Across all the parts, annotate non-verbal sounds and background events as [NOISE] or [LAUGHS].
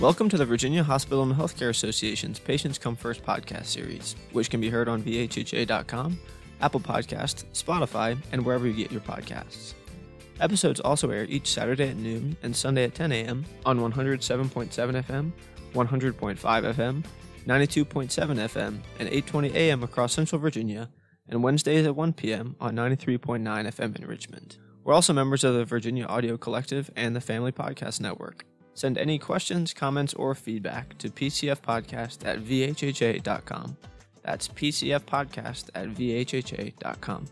Welcome to the Virginia Hospital and Healthcare Association's Patients Come First podcast series, which can be heard on VHHA.com, Apple Podcast, Spotify, and wherever you get your podcasts. Episodes also air each Saturday at noon and Sunday at 10 a.m. on 107.7 FM, 100.5 FM, 92.7 FM, and 8:20 a.m. across Central Virginia, and Wednesdays at 1 p.m. on 93.9 FM in Richmond. We're also members of the Virginia Audio Collective and the Family Podcast Network. Send any questions, comments, or feedback to pcfpodcast at vhha.com. That's pcfpodcast at vhha.com.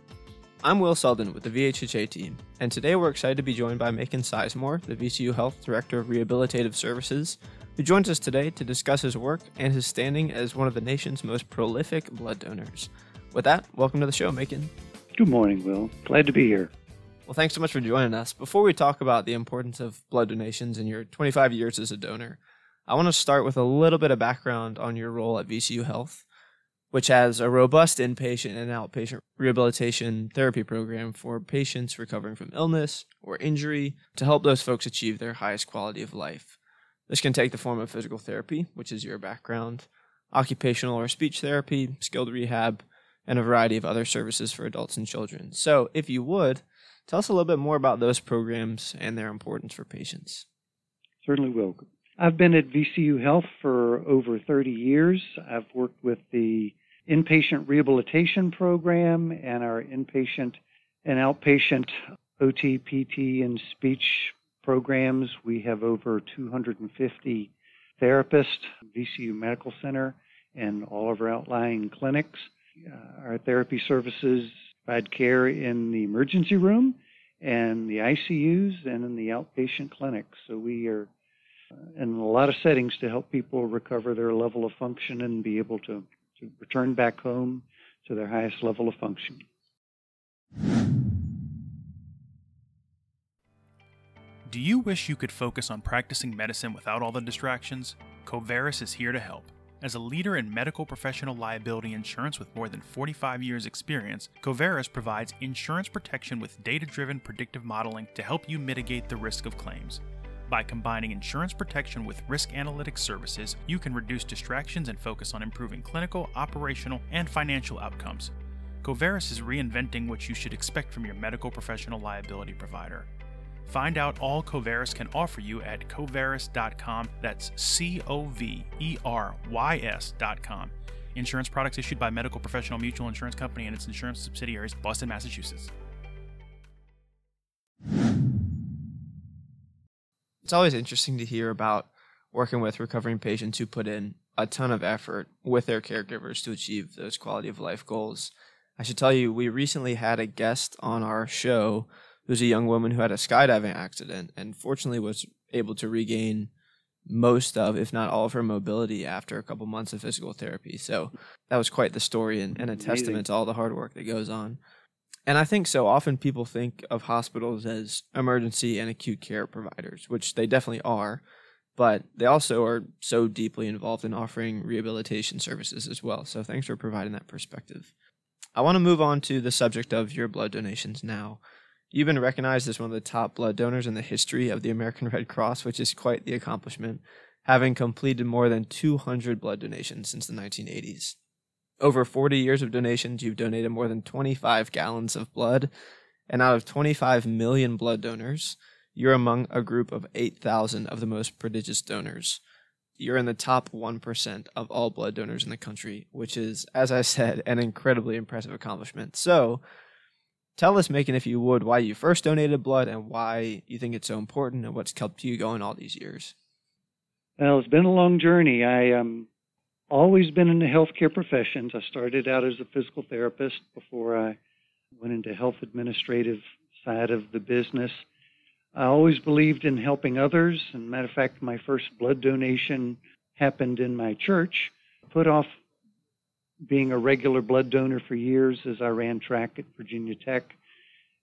I'm Will Selden with the VHHA team, and today we're excited to be joined by Macon Sizemore, the VCU Health Director of Rehabilitative Services, who joins us today to discuss his work and his standing as one of the nation's most prolific blood donors. With that, welcome to the show, Macon. Good morning, Will. Glad to be here. Well, thanks so much for joining us. Before we talk about the importance of blood donations in your 25 years as a donor, I want to start with a little bit of background on your role at VCU Health which has a robust inpatient and outpatient rehabilitation therapy program for patients recovering from illness or injury to help those folks achieve their highest quality of life. This can take the form of physical therapy, which is your background, occupational or speech therapy, skilled rehab, and a variety of other services for adults and children. So, if you would, tell us a little bit more about those programs and their importance for patients. Certainly will. I've been at VCU Health for over 30 years. I've worked with the inpatient rehabilitation program and our inpatient and outpatient OT, PT, and speech programs. We have over 250 therapists, VCU Medical Center, and all of our outlying clinics. Uh, our therapy services provide care in the emergency room and the ICUs and in the outpatient clinics. So we are in a lot of settings to help people recover their level of function and be able to, to return back home to their highest level of function. Do you wish you could focus on practicing medicine without all the distractions? Coverys is here to help. As a leader in medical professional liability insurance with more than 45 years' experience, Coverys provides insurance protection with data driven predictive modeling to help you mitigate the risk of claims. By combining insurance protection with risk analytics services, you can reduce distractions and focus on improving clinical, operational, and financial outcomes. Coverys is reinventing what you should expect from your medical professional liability provider. Find out all Coverys can offer you at coverys.com. That's C O V E R Y S.com. Insurance products issued by Medical Professional Mutual Insurance Company and its insurance subsidiaries, Boston, Massachusetts. It's always interesting to hear about working with recovering patients who put in a ton of effort with their caregivers to achieve those quality of life goals. I should tell you, we recently had a guest on our show who's a young woman who had a skydiving accident and fortunately was able to regain most of, if not all of her mobility after a couple months of physical therapy. So that was quite the story and, and a testament to all the hard work that goes on. And I think so often people think of hospitals as emergency and acute care providers, which they definitely are, but they also are so deeply involved in offering rehabilitation services as well. So thanks for providing that perspective. I want to move on to the subject of your blood donations now. You've been recognized as one of the top blood donors in the history of the American Red Cross, which is quite the accomplishment, having completed more than 200 blood donations since the 1980s. Over 40 years of donations, you've donated more than 25 gallons of blood. And out of 25 million blood donors, you're among a group of 8,000 of the most prodigious donors. You're in the top 1% of all blood donors in the country, which is, as I said, an incredibly impressive accomplishment. So, tell us, Macon, if you would, why you first donated blood and why you think it's so important and what's kept you going all these years. Well, it's been a long journey. I um, always been in the healthcare professions. I started out as a physical therapist before I went into health administrative side of the business. I always believed in helping others. And matter of fact, my first blood donation happened in my church. Put off being a regular blood donor for years as I ran track at Virginia Tech.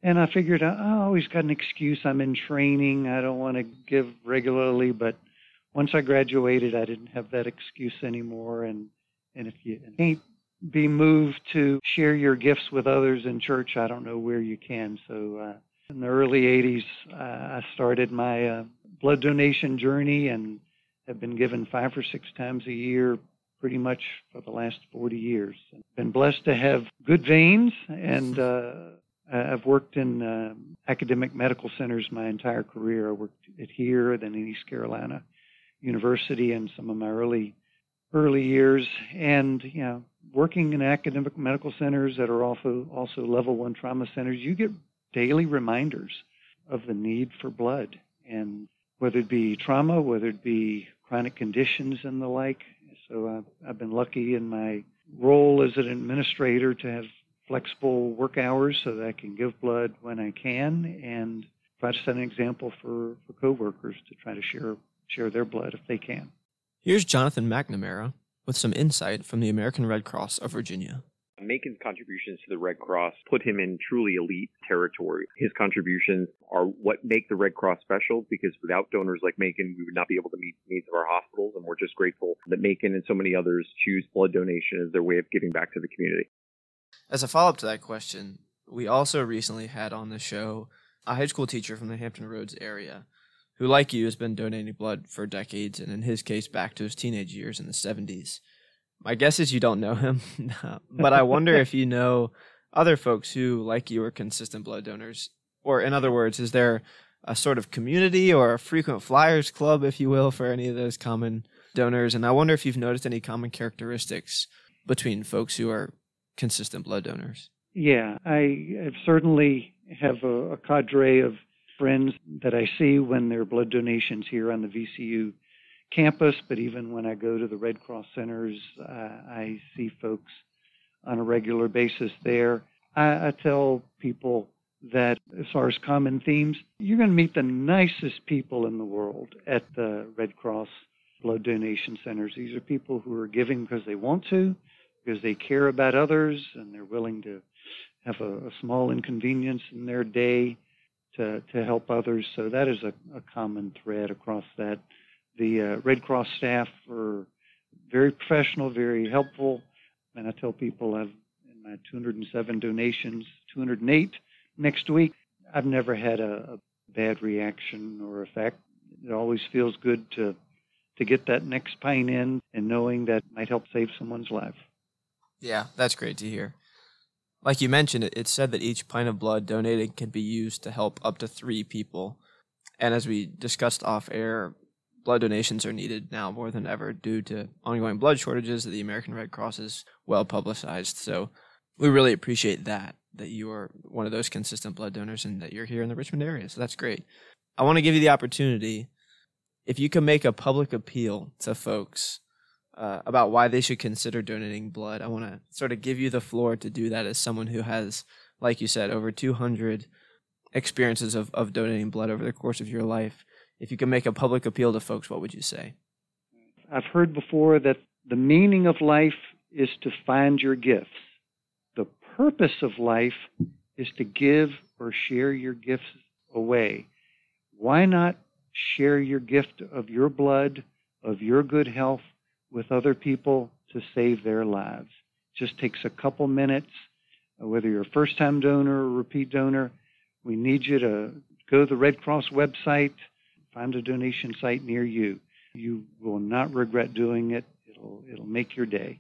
And I figured I always got an excuse. I'm in training. I don't want to give regularly, but once I graduated, I didn't have that excuse anymore. And, and if you can't be moved to share your gifts with others in church, I don't know where you can. So uh, in the early 80s, uh, I started my uh, blood donation journey and have been given five or six times a year pretty much for the last 40 years. Been blessed to have good veins, and uh, I've worked in uh, academic medical centers my entire career. I worked at here, then in East Carolina University, in some of my early early years, and you know, working in academic medical centers that are also also level one trauma centers. You get daily reminders of the need for blood, and whether it be trauma, whether it be chronic conditions and the like. So I've, I've been lucky in my role as an administrator to have flexible work hours so that I can give blood when I can and try to set an example for, for coworkers to try to share share their blood if they can. Here's Jonathan McNamara with some insight from the American Red Cross of Virginia. Macon's contributions to the Red Cross put him in truly elite territory. His contributions are what make the Red Cross special because without donors like Macon, we would not be able to meet the needs of our hospitals. And we're just grateful that Macon and so many others choose blood donation as their way of giving back to the community. As a follow up to that question, we also recently had on the show a high school teacher from the Hampton Roads area who, like you, has been donating blood for decades and in his case, back to his teenage years in the 70s. My guess is you don't know him, [LAUGHS] [LAUGHS] but I wonder if you know other folks who, like you, are consistent blood donors. Or, in other words, is there a sort of community or a frequent flyers club, if you will, for any of those common donors? And I wonder if you've noticed any common characteristics between folks who are consistent blood donors. Yeah, I certainly have a, a cadre of friends that I see when there are blood donations here on the VCU campus, but even when I go to the Red Cross centers, uh, I see folks on a regular basis there. I, I tell people that as far as common themes, you're going to meet the nicest people in the world at the Red Cross blood donation centers. These are people who are giving because they want to, because they care about others, and they're willing to have a, a small inconvenience in their day to, to help others. So that is a, a common thread across that the uh, Red Cross staff are very professional, very helpful, and I tell people I've in my 207 donations, 208 next week. I've never had a, a bad reaction or effect. It always feels good to to get that next pint in and knowing that might help save someone's life. Yeah, that's great to hear. Like you mentioned, it's said that each pint of blood donated can be used to help up to three people. And as we discussed off air, blood donations are needed now more than ever due to ongoing blood shortages that the American Red Cross is well publicized. So we really appreciate that, that you are one of those consistent blood donors and that you're here in the Richmond area. So that's great. I want to give you the opportunity, if you can make a public appeal to folks uh, about why they should consider donating blood, I want to sort of give you the floor to do that as someone who has, like you said, over 200 experiences of, of donating blood over the course of your life if you could make a public appeal to folks, what would you say? I've heard before that the meaning of life is to find your gifts. The purpose of life is to give or share your gifts away. Why not share your gift of your blood, of your good health with other people to save their lives? It just takes a couple minutes, whether you're a first time donor or repeat donor. We need you to go to the Red Cross website, Find a donation site near you. You will not regret doing it. It'll it'll make your day.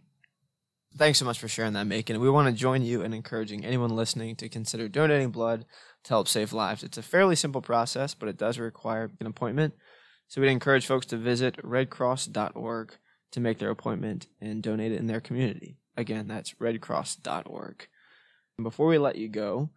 Thanks so much for sharing that, Macon. We want to join you in encouraging anyone listening to consider donating blood to help save lives. It's a fairly simple process, but it does require an appointment. So we'd encourage folks to visit redcross.org to make their appointment and donate it in their community. Again, that's redcross.org. And before we let you go,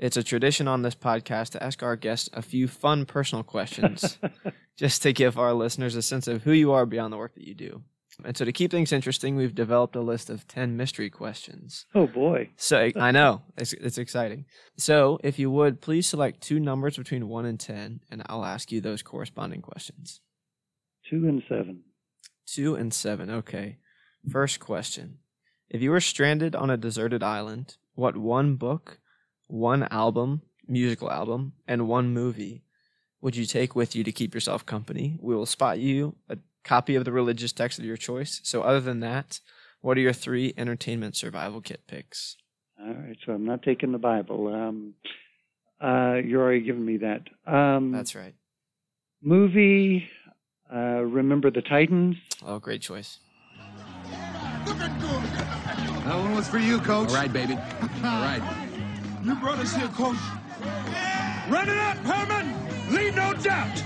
it's a tradition on this podcast to ask our guests a few fun personal questions [LAUGHS] just to give our listeners a sense of who you are beyond the work that you do. And so to keep things interesting, we've developed a list of 10 mystery questions. Oh boy. So I know, it's, it's exciting. So if you would, please select two numbers between 1 and 10, and I'll ask you those corresponding questions. 2 and 7. 2 and 7, okay. First question. If you were stranded on a deserted island, what one book one album, musical album, and one movie would you take with you to keep yourself company? We will spot you a copy of the religious text of your choice. So, other than that, what are your three entertainment survival kit picks? All right, so I'm not taking the Bible. Um, uh, you're already giving me that. Um, That's right. Movie. Uh, remember the Titans? Oh, great choice. That one was for you, coach. All right, baby. All right. You brought us here, coach. Run it up, Herman! Leave no doubt!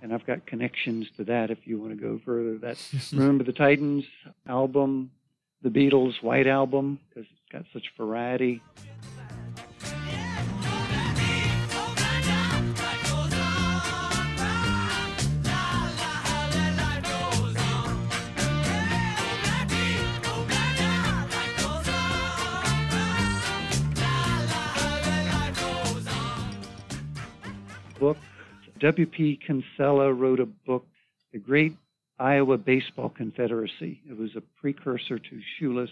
And I've got connections to that if you want to go further. That [LAUGHS] Remember the Titans album, the Beatles' White Album, because it's got such variety. W.P. Kinsella wrote a book, The Great Iowa Baseball Confederacy. It was a precursor to Shoeless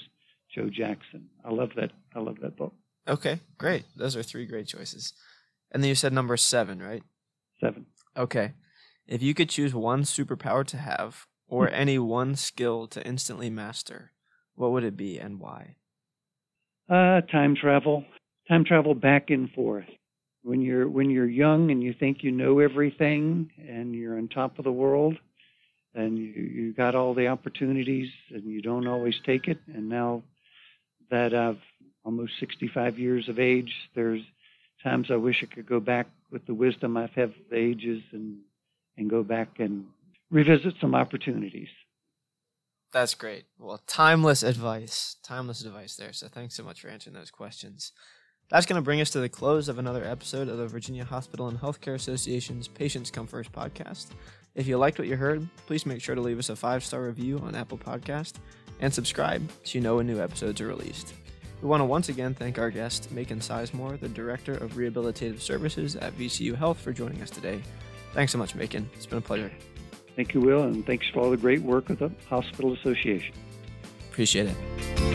Joe Jackson. I love that. I love that book. Okay, great. Those are three great choices. And then you said number seven, right? Seven. Okay. If you could choose one superpower to have or any one skill to instantly master, what would it be and why? Uh, time travel. Time travel back and forth. When you're when you're young and you think you know everything and you're on top of the world and you you got all the opportunities and you don't always take it and now that I've almost 65 years of age, there's times I wish I could go back with the wisdom I've had the ages and and go back and revisit some opportunities. That's great. Well, timeless advice. Timeless advice there. So thanks so much for answering those questions. That's going to bring us to the close of another episode of the Virginia Hospital and Healthcare Association's Patients Come First podcast. If you liked what you heard, please make sure to leave us a five star review on Apple Podcast and subscribe so you know when new episodes are released. We want to once again thank our guest, Macon Sizemore, the Director of Rehabilitative Services at VCU Health, for joining us today. Thanks so much, Macon. It's been a pleasure. Thank you, Will, and thanks for all the great work of the Hospital Association. Appreciate it.